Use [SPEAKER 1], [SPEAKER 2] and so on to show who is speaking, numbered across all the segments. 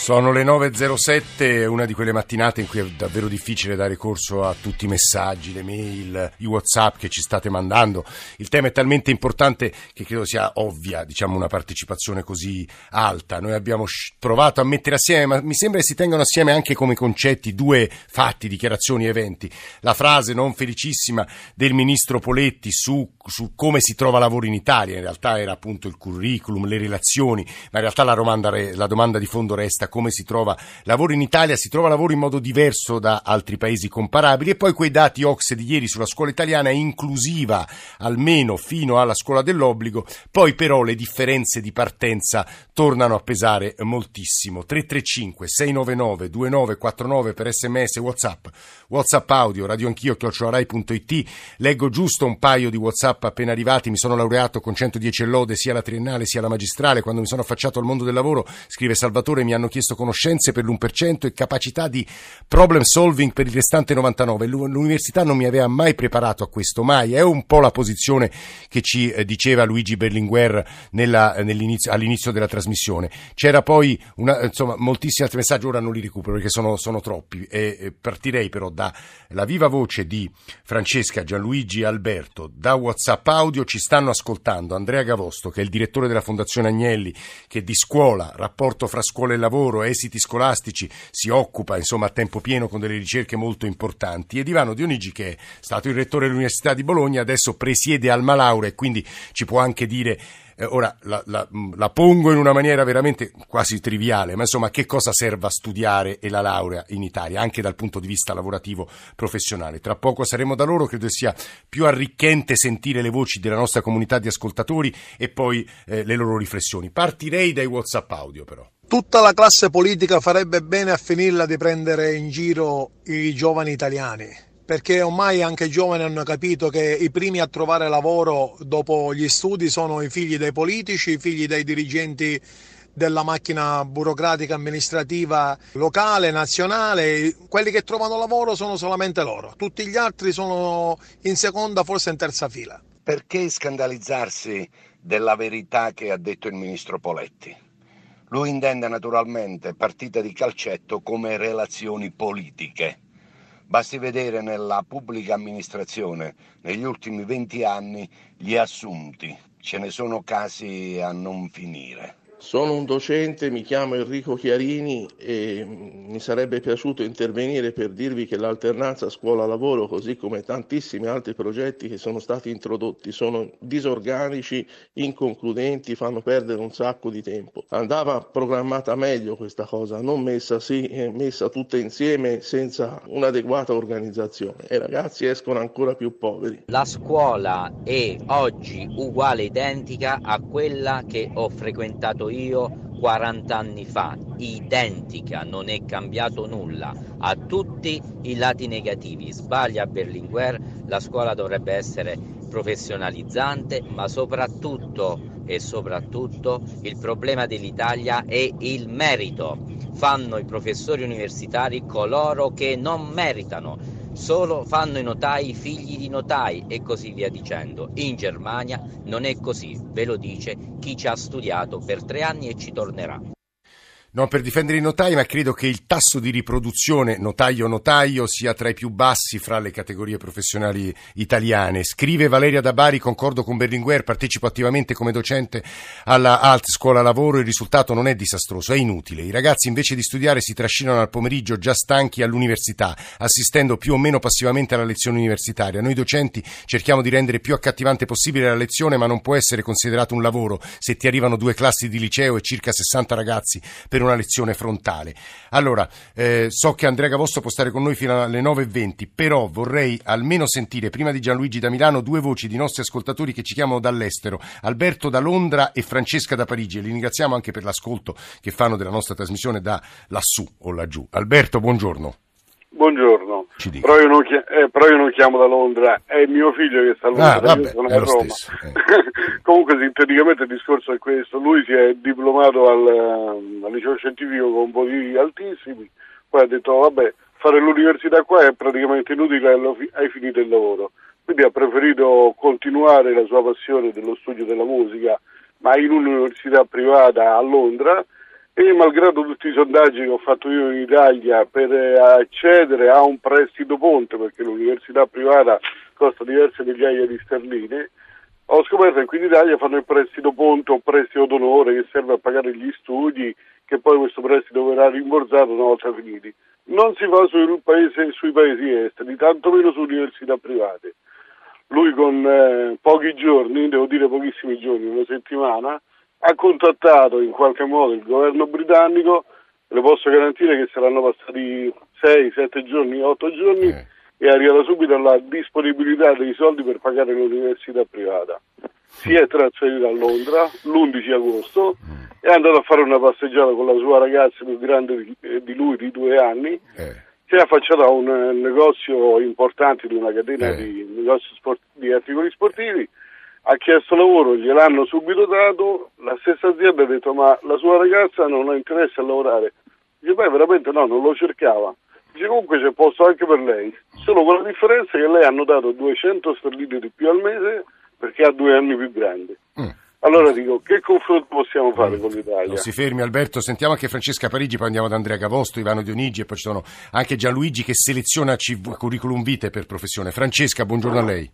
[SPEAKER 1] Sono le 9.07, una di quelle mattinate in cui è davvero difficile dare corso a tutti i messaggi, le mail, i whatsapp che ci state mandando. Il tema è talmente importante che credo sia ovvia, diciamo, una partecipazione così alta. Noi abbiamo provato a mettere assieme, ma mi sembra che si tengano assieme anche come concetti due fatti, dichiarazioni, eventi. La frase non felicissima del ministro Poletti su, su come si trova lavoro in Italia, in realtà era appunto il curriculum, le relazioni, ma in realtà la domanda, la domanda di fondo resta come si trova lavoro in Italia, si trova lavoro in modo diverso da altri paesi comparabili e poi quei dati Ox di ieri sulla scuola italiana inclusiva almeno fino alla scuola dell'obbligo, poi però le differenze di partenza tornano a pesare moltissimo. 335 699 2949 per sms Whatsapp, Whatsapp audio, radio anch'io, chiocciolarai.it. Leggo giusto un paio di Whatsapp appena arrivati, mi sono laureato con 110 lode sia alla triennale sia alla magistrale, quando mi sono affacciato al mondo del lavoro, scrive Salvatore, mi hanno chiesto chiesto conoscenze per l'1% e capacità di problem solving per il restante 99%. L'università non mi aveva mai preparato a questo, mai. È un po' la posizione che ci eh, diceva Luigi Berlinguer nella, all'inizio della trasmissione. C'era poi una, insomma, moltissimi altri messaggi, ora non li recupero perché sono, sono troppi. E partirei però dalla viva voce di Francesca, Gianluigi e Alberto. Da WhatsApp audio ci stanno ascoltando Andrea Gavosto, che è il direttore della Fondazione Agnelli, che di scuola, rapporto fra scuola e lavoro, lavoro, esiti scolastici, si occupa insomma a tempo pieno con delle ricerche molto importanti. E Divano Dionigi che è stato il rettore dell'Università di Bologna, adesso presiede Alma Laura e quindi ci può anche dire eh, ora la, la, la, pongo in una maniera veramente quasi triviale, ma insomma che cosa serve a studiare e la laurea in Italia, anche dal punto di vista lavorativo professionale. Tra poco saremo da loro, credo sia più arricchente sentire le voci della nostra comunità di ascoltatori e poi eh, le loro riflessioni. Partirei dai WhatsApp audio però.
[SPEAKER 2] Tutta la classe politica farebbe bene a finirla di prendere in giro i giovani italiani, perché ormai anche i giovani hanno capito che i primi a trovare lavoro dopo gli studi sono i figli dei politici, i figli dei dirigenti della macchina burocratica amministrativa locale, nazionale, quelli che trovano lavoro sono solamente loro, tutti gli altri sono in seconda, forse in terza fila.
[SPEAKER 3] Perché scandalizzarsi della verità che ha detto il ministro Poletti? Lui intende naturalmente partite di calcetto come relazioni politiche. Basti vedere nella pubblica amministrazione negli ultimi 20 anni gli assunti, ce ne sono casi a non finire.
[SPEAKER 4] Sono un docente, mi chiamo Enrico Chiarini e mi sarebbe piaciuto intervenire per dirvi che l'alternanza scuola-lavoro, così come tantissimi altri progetti che sono stati introdotti, sono disorganici, inconcludenti, fanno perdere un sacco di tempo. Andava programmata meglio questa cosa, non messa, sì, eh, messa tutta insieme senza un'adeguata organizzazione e i ragazzi escono ancora più poveri.
[SPEAKER 5] La scuola è oggi uguale identica a quella che ho frequentato io 40 anni fa, identica, non è cambiato nulla, ha tutti i lati negativi. Sbaglia Berlinguer, la scuola dovrebbe essere professionalizzante, ma soprattutto e soprattutto il problema dell'Italia è il merito. Fanno i professori universitari coloro che non meritano solo fanno i notai figli di notai e così via dicendo. In Germania non è così, ve lo dice chi ci ha studiato per tre anni e ci tornerà
[SPEAKER 1] non per difendere i notai, ma credo che il tasso di riproduzione notaio-notaio sia tra i più bassi fra le categorie professionali italiane. Scrive Valeria Dabari, concordo con Berlinguer, partecipo attivamente come docente alla Alt Scuola Lavoro, il risultato non è disastroso, è inutile. I ragazzi invece di studiare si trascinano al pomeriggio già stanchi all'università, assistendo più o meno passivamente alla lezione universitaria. Noi docenti cerchiamo di rendere più accattivante possibile la lezione, ma non può essere considerato un lavoro se ti arrivano due classi di liceo e circa 60 ragazzi per per una lezione frontale. Allora, eh, so che Andrea Gavosto può stare con noi fino alle 9.20, però vorrei almeno sentire, prima di Gianluigi da Milano, due voci di nostri ascoltatori che ci chiamano dall'estero, Alberto da Londra e Francesca da Parigi, e li ringraziamo anche per l'ascolto che fanno della nostra trasmissione da lassù o laggiù. Alberto, buongiorno.
[SPEAKER 6] Buongiorno, però io, non, eh, però io, non chiamo da Londra, è mio figlio che sta a Londra,
[SPEAKER 1] ah, vabbè,
[SPEAKER 6] sono
[SPEAKER 1] a
[SPEAKER 6] Roma.
[SPEAKER 1] Stesso, eh.
[SPEAKER 6] Comunque sinteticamente il discorso è questo, lui si è diplomato al, ehm, al, liceo scientifico con voti altissimi, poi ha detto vabbè fare l'università qua è praticamente inutile, hai finito il lavoro, quindi ha preferito continuare la sua passione dello studio della musica ma in un'università privata a Londra e malgrado tutti i sondaggi che ho fatto io in Italia per eh, accedere a un prestito ponte, perché l'università privata costa diverse migliaia di sterline, ho scoperto che qui in Italia fanno il prestito ponte o prestito d'onore che serve a pagare gli studi, che poi questo prestito verrà rimborsato una volta finiti. Non si fa sui paesi, sui paesi esteri, tantomeno su università private. Lui con eh, pochi giorni, devo dire pochissimi giorni, una settimana, ha contattato in qualche modo il governo britannico, le posso garantire che saranno passati 6, 7 giorni, 8 giorni eh. e arriva subito la disponibilità dei soldi per pagare l'università privata. Si è trasferito a Londra l'11 agosto è andato a fare una passeggiata con la sua ragazza più grande di, eh, lui di due anni. Eh. Si è affacciato a un eh, negozio importante di una catena eh. di negozi sport, di articoli sportivi ha chiesto lavoro, gliel'hanno subito dato, la stessa azienda ha detto ma la sua ragazza non ha interesse a lavorare. Dice beh veramente no, non lo cercava. Dice comunque c'è posto anche per lei, solo con la differenza che lei hanno dato 200 sterline di più al mese perché ha due anni più grandi. Mm. Allora dico, che confronto possiamo fare con l'Italia?
[SPEAKER 1] Non si fermi Alberto, sentiamo anche Francesca Parigi, poi andiamo ad Andrea Gavosto, Ivano Dionigi e poi ci sono anche Gianluigi che seleziona CV, curriculum vitae per professione. Francesca, buongiorno a lei.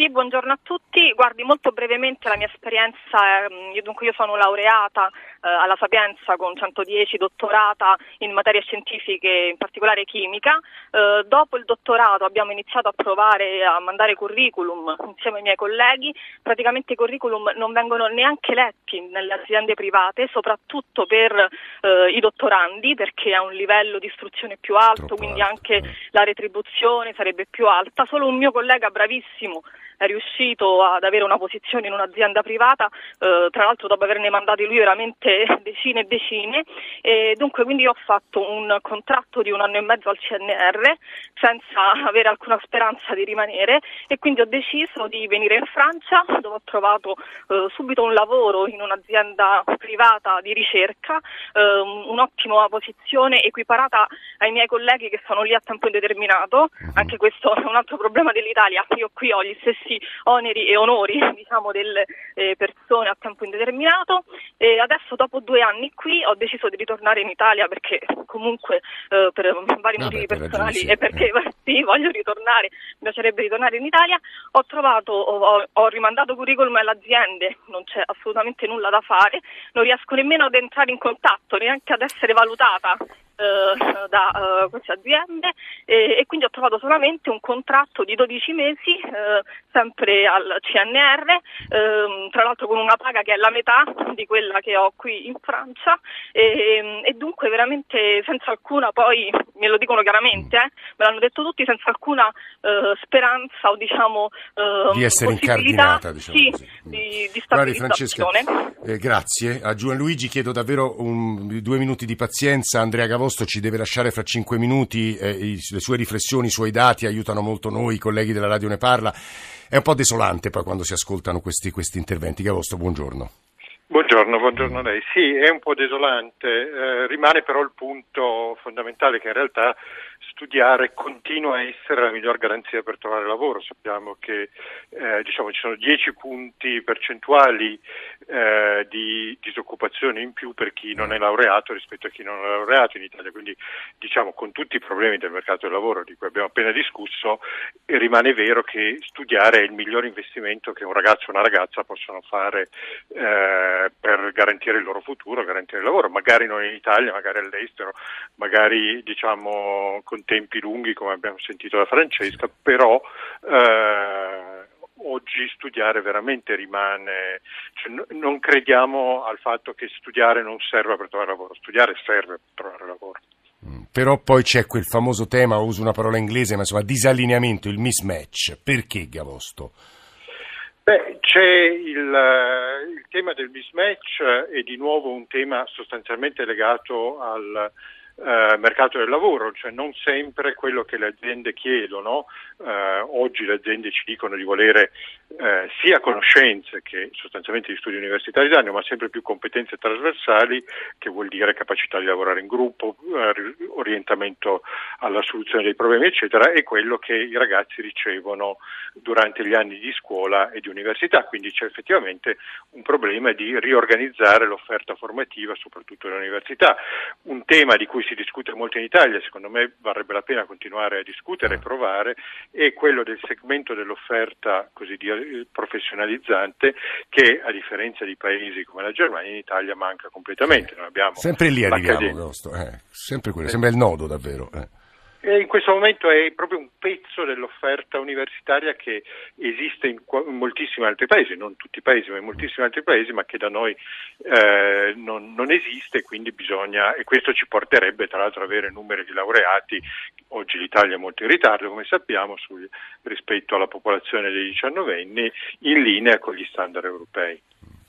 [SPEAKER 7] Sì, buongiorno a tutti. Guardi, molto brevemente la mia esperienza, ehm, io, dunque io sono laureata eh, alla Sapienza con 110, dottorata in materie scientifiche, in particolare chimica. Eh, dopo il dottorato abbiamo iniziato a provare a mandare curriculum insieme ai miei colleghi. Praticamente i curriculum non vengono neanche letti nelle aziende private, soprattutto per eh, i dottorandi, perché ha un livello di istruzione più alto, Troppo quindi alto, anche la retribuzione sarebbe più alta. Solo un mio collega bravissimo è riuscito ad avere una posizione in un'azienda privata, eh, tra l'altro dopo averne mandati lui veramente decine e decine, e dunque quindi ho fatto un contratto di un anno e mezzo al CNR senza avere alcuna speranza di rimanere e quindi ho deciso di venire in Francia dove ho trovato eh, subito un lavoro in un'azienda privata di ricerca, eh, un'ottima posizione equiparata ai miei colleghi che sono lì a tempo indeterminato, mhm. anche questo è un altro problema dell'Italia, io qui ho gli stessi tutti oneri e onori diciamo, delle eh, persone a tempo indeterminato. E adesso dopo due anni qui ho deciso di ritornare in Italia perché comunque eh, per vari no, motivi beh, personali e perché eh. sì, voglio ritornare, mi piacerebbe ritornare in Italia, ho trovato, ho, ho rimandato curriculum alle aziende, non c'è assolutamente nulla da fare, non riesco nemmeno ad entrare in contatto, neanche ad essere valutata eh, da uh, queste aziende. E, e, quindi ho trovato solamente un contratto di 12 mesi eh, sempre al CNR, eh, tra l'altro con una paga che è la metà di quella che ho qui in Francia. E, e dunque veramente senza alcuna, poi me lo dicono chiaramente, eh, me l'hanno detto tutti, senza alcuna eh, speranza o diciamo
[SPEAKER 1] di essere incardinata diciamo
[SPEAKER 7] sì, di, di Guardi Francesca,
[SPEAKER 1] grazie. A Gianluigi chiedo davvero un, due minuti di pazienza, Andrea Gavosto ci deve lasciare fra cinque minuti, eh, le sue riflessioni, i suoi dati aiutano molto noi, i colleghi della radio ne parla. È un po' desolante poi quando si ascoltano questi, questi interventi. Gavosto, buongiorno.
[SPEAKER 8] Buongiorno, buongiorno a lei. Sì, è un po' desolante, eh, rimane però il punto fondamentale che in realtà studiare continua a essere la miglior garanzia per trovare lavoro. Sappiamo che eh, diciamo, ci sono 10 punti percentuali eh, di disoccupazione in più per chi non è laureato rispetto a chi non è laureato in Italia. Quindi diciamo, con tutti i problemi del mercato del lavoro di cui abbiamo appena discusso, rimane vero che studiare è il miglior investimento che un ragazzo o una ragazza possono fare eh, per garantire il loro futuro, garantire il lavoro, magari non in Italia, magari all'estero, magari diciamo con tempi lunghi come abbiamo sentito da Francesca, però eh, oggi studiare veramente rimane, cioè, n- non crediamo al fatto che studiare non serva per trovare lavoro, studiare serve per trovare lavoro.
[SPEAKER 1] Mm, però poi c'è quel famoso tema, uso una parola inglese, ma insomma disallineamento, il mismatch. Perché Gavosto?
[SPEAKER 8] Beh, c'è il, il tema del mismatch e di nuovo un tema sostanzialmente legato al eh, mercato del lavoro, cioè non sempre quello che le aziende chiedono, eh, oggi le aziende ci dicono di volere eh, sia conoscenze che sostanzialmente gli studi universitari danno, ma sempre più competenze trasversali, che vuol dire capacità di lavorare in gruppo, eh, orientamento alla soluzione dei problemi, eccetera, è quello che i ragazzi ricevono durante gli anni di scuola e di università. Quindi c'è effettivamente un problema di riorganizzare l'offerta formativa, soprattutto nelle università. Un tema di cui si discute molto in Italia, secondo me varrebbe la pena continuare a discutere e provare, è quello del segmento dell'offerta così dire professionalizzante che a differenza di paesi come la Germania in Italia manca completamente.
[SPEAKER 1] sempre lì arriviamo, Agosto, eh, sempre quello, sembra il nodo davvero. Eh.
[SPEAKER 8] E in questo momento è proprio un pezzo dell'offerta universitaria che esiste in, moltissimi altri paesi, non tutti i paesi, ma in moltissimi altri paesi, ma che da noi eh, non, non, esiste, quindi bisogna, e questo ci porterebbe tra l'altro ad avere numeri di laureati, oggi l'Italia è molto in ritardo, come sappiamo, sul, rispetto alla popolazione dei 19 anni, in linea con gli standard europei.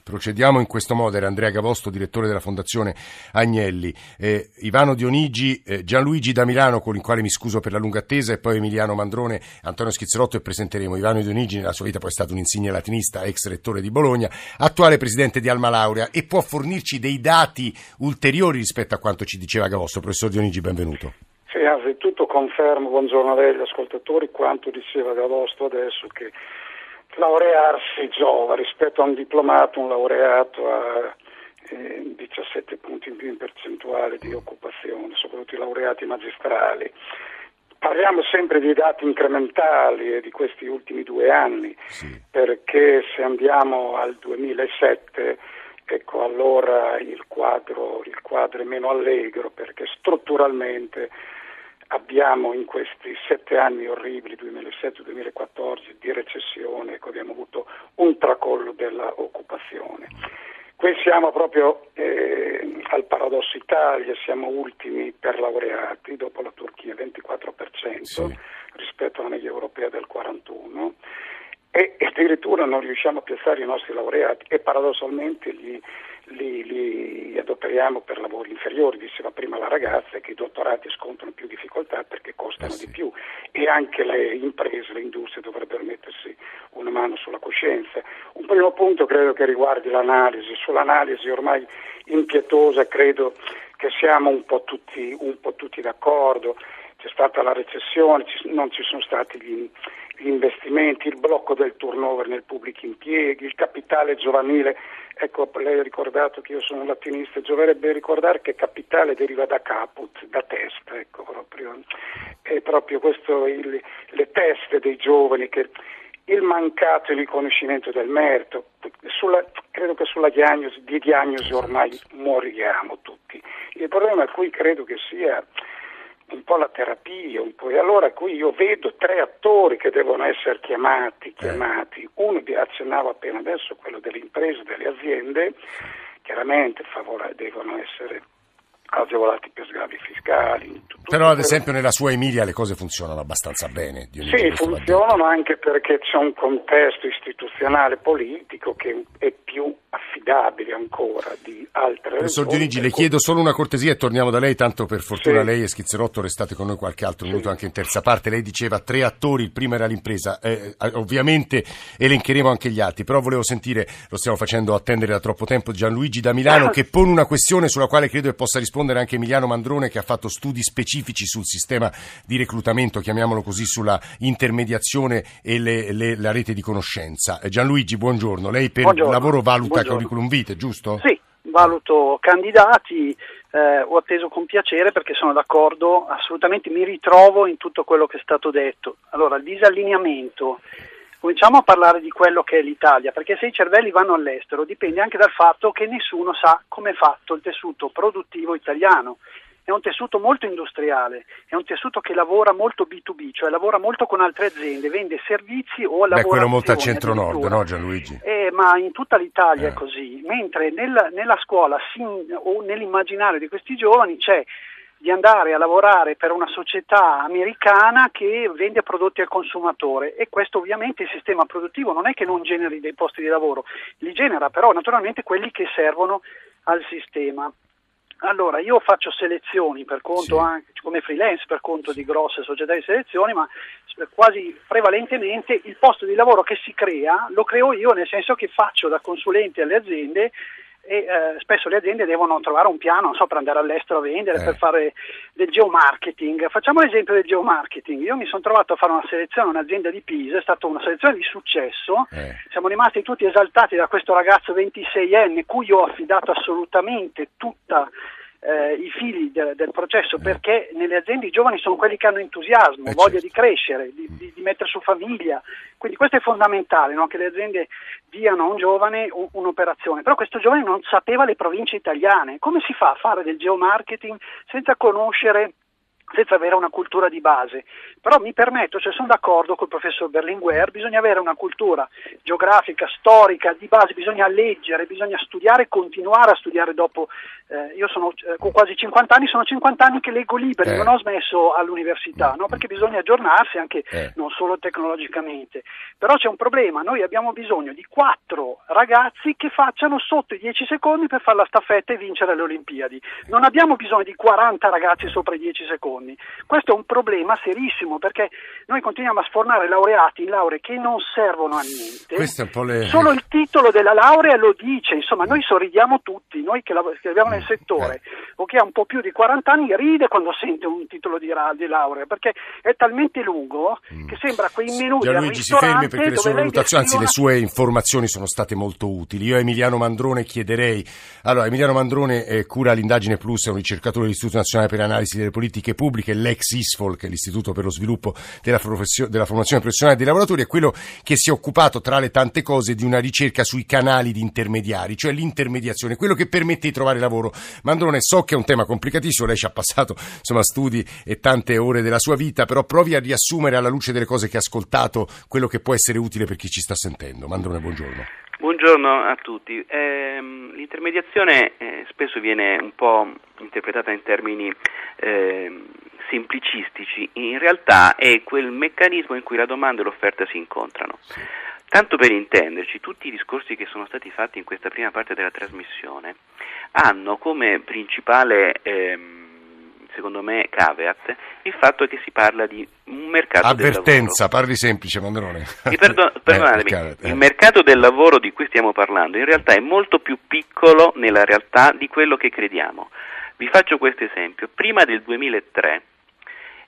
[SPEAKER 1] Procediamo in questo modo, era Andrea Gavosto, direttore della Fondazione Agnelli, eh, Ivano Dionigi, eh, Gianluigi da Milano, con il quale mi scuso per la lunga attesa, e poi Emiliano Mandrone, Antonio Schizzelotto e presenteremo Ivano Dionigi, nella sua vita poi è stato un insigne latinista, ex rettore di Bologna, attuale presidente di Alma Laurea e può fornirci dei dati ulteriori rispetto a quanto ci diceva Gavosto. Professor Dionigi, benvenuto.
[SPEAKER 9] Sì, anzitutto confermo, buongiorno a lei gli ascoltatori, quanto diceva Gavosto adesso che laurearsi giova rispetto a un diplomato, un laureato ha eh, 17 punti in più in percentuale di occupazione, soprattutto i laureati magistrali. Parliamo sempre di dati incrementali e di questi ultimi due anni, sì. perché se andiamo al 2007, ecco allora il quadro, il quadro è meno allegro, perché strutturalmente abbiamo in questi sette anni orribili, 2007-2014, di recessione, ecco, abbiamo avuto un tracollo dell'occupazione. Qui siamo proprio eh, al paradosso Italia, siamo ultimi per laureati, dopo la Turchia 24% sì. rispetto alla media europea del 41% e addirittura non riusciamo a piazzare i nostri laureati e paradossalmente gli li, li adoperiamo per lavori inferiori, diceva prima la ragazza, che i dottorati scontrano più difficoltà perché costano eh sì. di più e anche le imprese, le industrie dovrebbero mettersi una mano sulla coscienza. Un primo punto credo che riguardi l'analisi, sull'analisi ormai impietosa credo che siamo un po' tutti, un po tutti d'accordo, c'è stata la recessione, non ci sono stati gli, gli investimenti, il blocco del turnover nel pubblico impieghi, il capitale giovanile Ecco, lei ha ricordato che io sono un latinista, gioverebbe ricordare che capitale deriva da caput, da testa, ecco, proprio. È proprio questo il, le teste dei giovani che il mancato riconoscimento del merito, sulla, credo che sulla diagnosi, di diagnosi ormai moriamo tutti. Il problema qui credo che sia un po' la terapia, un po'. e allora qui io vedo tre attori che devono essere chiamati, eh. chiamati. uno vi accennavo appena adesso, quello delle imprese, delle aziende, chiaramente favore, devono essere agevolati per sgravi fiscali.
[SPEAKER 1] Però ad esempio nella sua Emilia le cose funzionano abbastanza bene.
[SPEAKER 9] Sì, funzionano anche perché c'è un contesto istituzionale politico che è più affidabile ancora di altre
[SPEAKER 1] Professor Dionigi, le chiedo solo una cortesia e torniamo da lei, tanto per fortuna sì. lei e Schizzerotto restate con noi qualche altro sì. minuto anche in terza parte. Lei diceva tre attori, il primo era l'impresa, eh, ovviamente elencheremo anche gli altri, però volevo sentire, lo stiamo facendo attendere da troppo tempo, Gianluigi da Milano che pone una questione sulla quale credo che possa rispondere anche Emiliano Mandrone che ha fatto studi specifici sul sistema di reclutamento, chiamiamolo così, sulla intermediazione e le, le, la rete di conoscenza. Eh, Gianluigi, buongiorno. Lei per buongiorno. lavoro valuta Buongiorno. curriculum vitae, giusto?
[SPEAKER 10] Sì, valuto candidati, eh, ho atteso con piacere perché sono d'accordo, assolutamente mi ritrovo in tutto quello che è stato detto. Allora, il disallineamento, cominciamo a parlare di quello che è l'Italia, perché se i cervelli vanno all'estero dipende anche dal fatto che nessuno sa come è fatto il tessuto produttivo italiano è un tessuto molto industriale, è un tessuto che lavora molto B2B, cioè lavora molto con altre aziende, vende servizi o lavora. Beh,
[SPEAKER 1] quello molto a centro-nord, no Gianluigi?
[SPEAKER 10] Eh, ma in tutta l'Italia eh. è così, mentre nel, nella scuola o nell'immaginario di questi giovani c'è di andare a lavorare per una società americana che vende prodotti al consumatore e questo ovviamente il sistema produttivo non è che non generi dei posti di lavoro, li genera però naturalmente quelli che servono al sistema. Allora, io faccio selezioni per conto sì. anche come freelance per conto di grosse società di selezioni, ma quasi prevalentemente il posto di lavoro che si crea lo creo io, nel senso che faccio da consulente alle aziende e eh, spesso le aziende devono trovare un piano so, per andare all'estero a vendere, eh. per fare del geomarketing. Facciamo l'esempio del geomarketing. Io mi sono trovato a fare una selezione a un'azienda di Pisa, è stata una selezione di successo. Eh. Siamo rimasti tutti esaltati da questo ragazzo 26enne cui ho affidato assolutamente tutta eh, i fili de- del processo perché nelle aziende i giovani sono quelli che hanno entusiasmo, eh voglia certo. di crescere, di, di, di, mettere su famiglia. Quindi questo è fondamentale, no? che le aziende diano a un giovane un- un'operazione. Però questo giovane non sapeva le province italiane. Come si fa a fare del geomarketing senza conoscere senza avere una cultura di base. Però mi permetto, cioè sono d'accordo col professor Berlinguer, bisogna avere una cultura geografica, storica, di base, bisogna leggere, bisogna studiare e continuare a studiare dopo. Eh, io sono eh, con quasi 50 anni, sono 50 anni che leggo libri, eh. non ho smesso all'università, no? perché bisogna aggiornarsi anche eh. non solo tecnologicamente. Però c'è un problema, noi abbiamo bisogno di quattro ragazzi che facciano sotto i 10 secondi per fare la staffetta e vincere le Olimpiadi. Non abbiamo bisogno di 40 ragazzi sopra i 10 secondi giorni. Questo è un problema serissimo perché noi continuiamo a sfornare laureati in lauree che non servono a niente.
[SPEAKER 1] Le...
[SPEAKER 10] Solo il titolo della laurea lo dice, insomma noi sorridiamo tutti, noi che, che lavoriamo nel settore eh. o chi ha un po' più di 40 anni ride quando sente un titolo di, di laurea perché è talmente lungo mm. che sembra quei minuti
[SPEAKER 1] Gianluigi si fermi perché le sue valutazioni, anzi le sue informazioni sono state molto utili. Io a Emiliano Mandrone chiederei, allora Emiliano Mandrone eh, cura l'indagine Plus, è un ricercatore dell'Istituto Nazionale per l'Analisi delle Politiche Pubbliche pubbliche, l'ex ISFOL, che è l'Istituto per lo Sviluppo della, della Formazione Professionale dei Lavoratori, è quello che si è occupato, tra le tante cose, di una ricerca sui canali di intermediari, cioè l'intermediazione, quello che permette di trovare lavoro. Mandrone, so che è un tema complicatissimo, lei ci ha passato insomma, studi e tante ore della sua vita, però provi a riassumere alla luce delle cose che ha ascoltato quello che può essere utile per chi ci sta sentendo. Mandrone, buongiorno.
[SPEAKER 11] Buongiorno a tutti. Eh, l'intermediazione eh, spesso viene un po' interpretata in termini eh, semplicistici, in realtà è quel meccanismo in cui la domanda e l'offerta si incontrano. Tanto per intenderci, tutti i discorsi che sono stati fatti in questa prima parte della trasmissione hanno come principale, ehm, secondo me, caveat il fatto che si parla di un mercato
[SPEAKER 1] Avvertenza, parli semplice, Mandrone.
[SPEAKER 11] Perdo- perdonatemi, eh, il mercato del lavoro di cui stiamo parlando in realtà è molto più piccolo nella realtà di quello che crediamo. Vi faccio questo esempio. Prima del 2003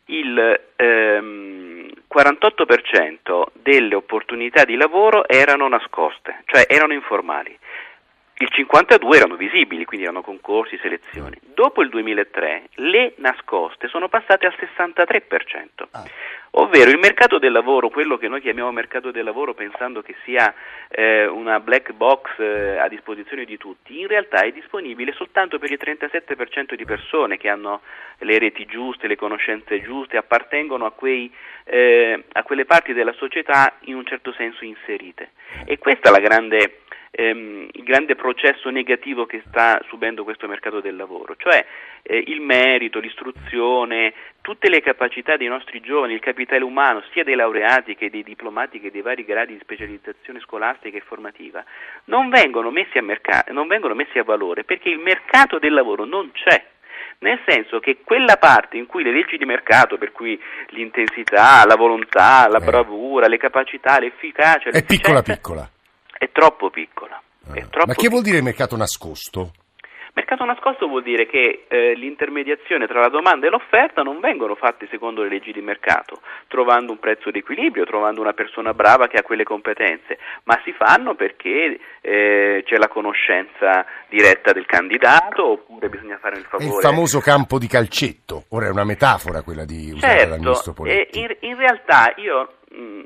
[SPEAKER 11] il ehm, 48% delle opportunità di lavoro erano nascoste, cioè erano informali. Il 52 erano visibili, quindi erano concorsi, selezioni. Dopo il 2003 le nascoste sono passate al 63%. Ah. Ovvero il mercato del lavoro, quello che noi chiamiamo mercato del lavoro pensando che sia eh, una black box eh, a disposizione di tutti, in realtà è disponibile soltanto per il 37% di persone che hanno le reti giuste, le conoscenze giuste, appartengono a, quei, eh, a quelle parti della società in un certo senso inserite. E questa è la grande ehm, il grande processo negativo che sta subendo questo mercato del lavoro, cioè eh, il merito, l'istruzione, tutte le capacità dei nostri giovani, il capitale umano, sia dei laureati che dei diplomati che dei vari gradi di specializzazione scolastica e formativa, non vengono messi a, merc- non vengono messi a valore perché il mercato del lavoro non c'è nel senso che quella parte in cui le leggi di mercato, per cui l'intensità, la volontà, la eh. bravura, le capacità, l'efficacia,
[SPEAKER 1] è piccola piccola
[SPEAKER 11] è troppo piccola. È
[SPEAKER 1] ah.
[SPEAKER 11] troppo
[SPEAKER 1] Ma che vuol dire mercato nascosto?
[SPEAKER 11] Mercato nascosto vuol dire che eh, l'intermediazione tra la domanda e l'offerta non vengono fatte secondo le leggi di mercato, trovando un prezzo di equilibrio, trovando una persona brava che ha quelle competenze, ma si fanno perché eh, c'è la conoscenza diretta del candidato oppure bisogna fare il favore.
[SPEAKER 1] È il famoso campo di calcetto, ora è una metafora quella di usare
[SPEAKER 11] certo,
[SPEAKER 1] dal ministro Poletti.
[SPEAKER 11] In, in realtà io mh,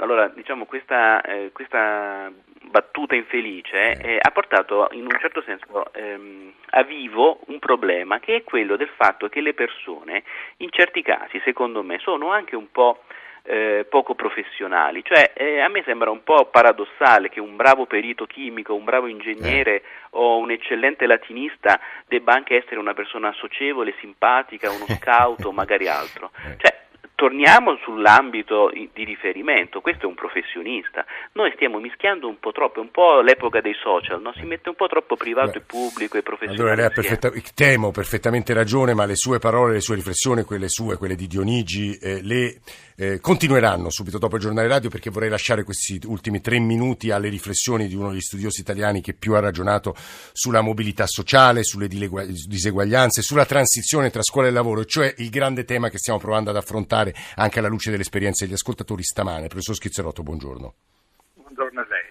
[SPEAKER 11] allora, diciamo, questa, eh, questa battuta infelice eh, ha portato in un certo senso ehm, a vivo un problema che è quello del fatto che le persone in certi casi, secondo me, sono anche un po' eh, poco professionali. Cioè, eh, a me sembra un po' paradossale che un bravo perito chimico, un bravo ingegnere eh. o un eccellente latinista debba anche essere una persona socievole, simpatica, uno scout o magari altro. Eh. Cioè, torniamo sull'ambito di riferimento, questo è un professionista, noi stiamo mischiando un po' troppo, è un po' l'epoca dei social, no? si mette un po' troppo privato Beh, e pubblico e professionale.
[SPEAKER 1] Allora lei ha perfetta, temo perfettamente ragione, ma le sue parole, le sue riflessioni, quelle sue, quelle di Dionigi, eh, le eh, continueranno subito dopo il giornale radio perché vorrei lasciare questi ultimi tre minuti alle riflessioni di uno degli studiosi italiani che più ha ragionato sulla mobilità sociale, sulle diseguaglianze, sulla transizione tra scuola e lavoro, cioè il grande tema che stiamo provando ad affrontare anche alla luce dell'esperienza degli ascoltatori stamane. Professor Schizzerotto, buongiorno.
[SPEAKER 12] Buongiorno a lei.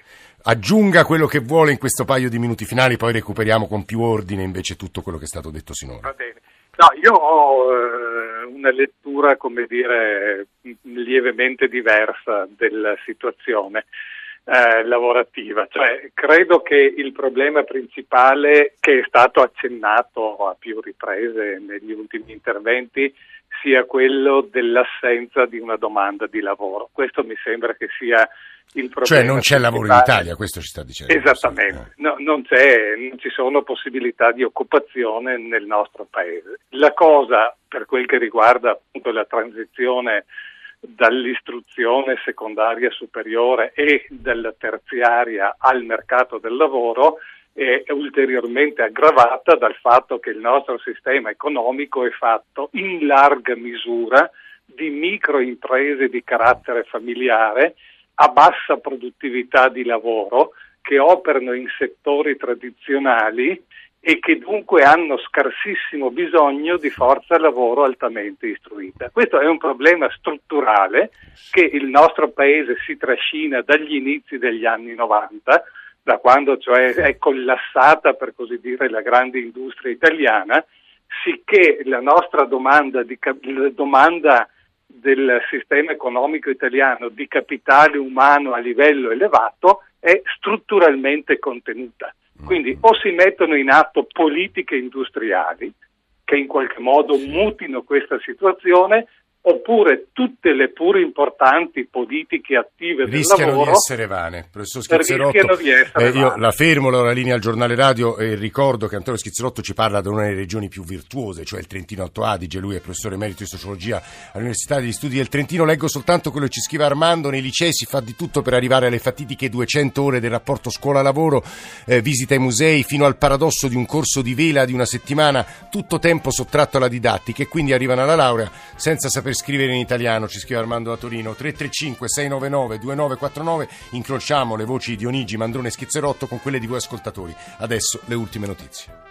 [SPEAKER 1] Aggiunga quello che vuole in questo paio di minuti finali, poi recuperiamo con più ordine invece tutto quello che è stato detto sinora.
[SPEAKER 12] Va bene. No, io ho eh, una lettura, come dire, lievemente diversa della situazione. Eh, lavorativa. Cioè, credo che il problema principale che è stato accennato a più riprese negli ultimi interventi sia quello dell'assenza di una domanda di lavoro. Questo mi sembra che sia il problema.
[SPEAKER 1] Cioè non c'è lavoro in Italia, questo ci sta dicendo.
[SPEAKER 12] Esattamente, no, non, non, ci sono possibilità di occupazione nel nostro paese. La cosa per quel che riguarda appunto la transizione dall'istruzione secondaria superiore e dalla terziaria al mercato del lavoro è ulteriormente aggravata dal fatto che il nostro sistema economico è fatto in larga misura di microimprese di carattere familiare a bassa produttività di lavoro che operano in settori tradizionali e che dunque hanno scarsissimo bisogno di forza lavoro altamente istruita. Questo è un problema strutturale che il nostro Paese si trascina dagli inizi degli anni 90 da quando cioè è collassata per così dire la grande industria italiana, sicché la nostra domanda, di, la domanda del sistema economico italiano di capitale umano a livello elevato è strutturalmente contenuta. Quindi o si mettono in atto politiche industriali che in qualche modo mutino questa situazione oppure tutte le pur importanti politiche attive del
[SPEAKER 1] rischiano
[SPEAKER 12] lavoro
[SPEAKER 1] di essere vane. Professor Schizzerotto,
[SPEAKER 12] di essere
[SPEAKER 1] eh, io la fermo la linea al giornale radio e ricordo che Antonio Schizzerotto ci parla di una delle regioni più virtuose, cioè il Trentino Alto Adige, lui è professore emerito di sociologia all'Università degli Studi del Trentino, leggo soltanto quello che ci scrive Armando, nei licei si fa di tutto per arrivare alle fatidiche 200 ore del rapporto scuola-lavoro, eh, visita ai musei, fino al paradosso di un corso di vela di una settimana, tutto tempo sottratto alla didattica e quindi arrivano alla laurea senza saper scrivere in italiano, ci scrive Armando da Torino, 335 699 2949, incrociamo le voci di Onigi, Mandrone e Schizzerotto con quelle di voi ascoltatori. Adesso le ultime notizie.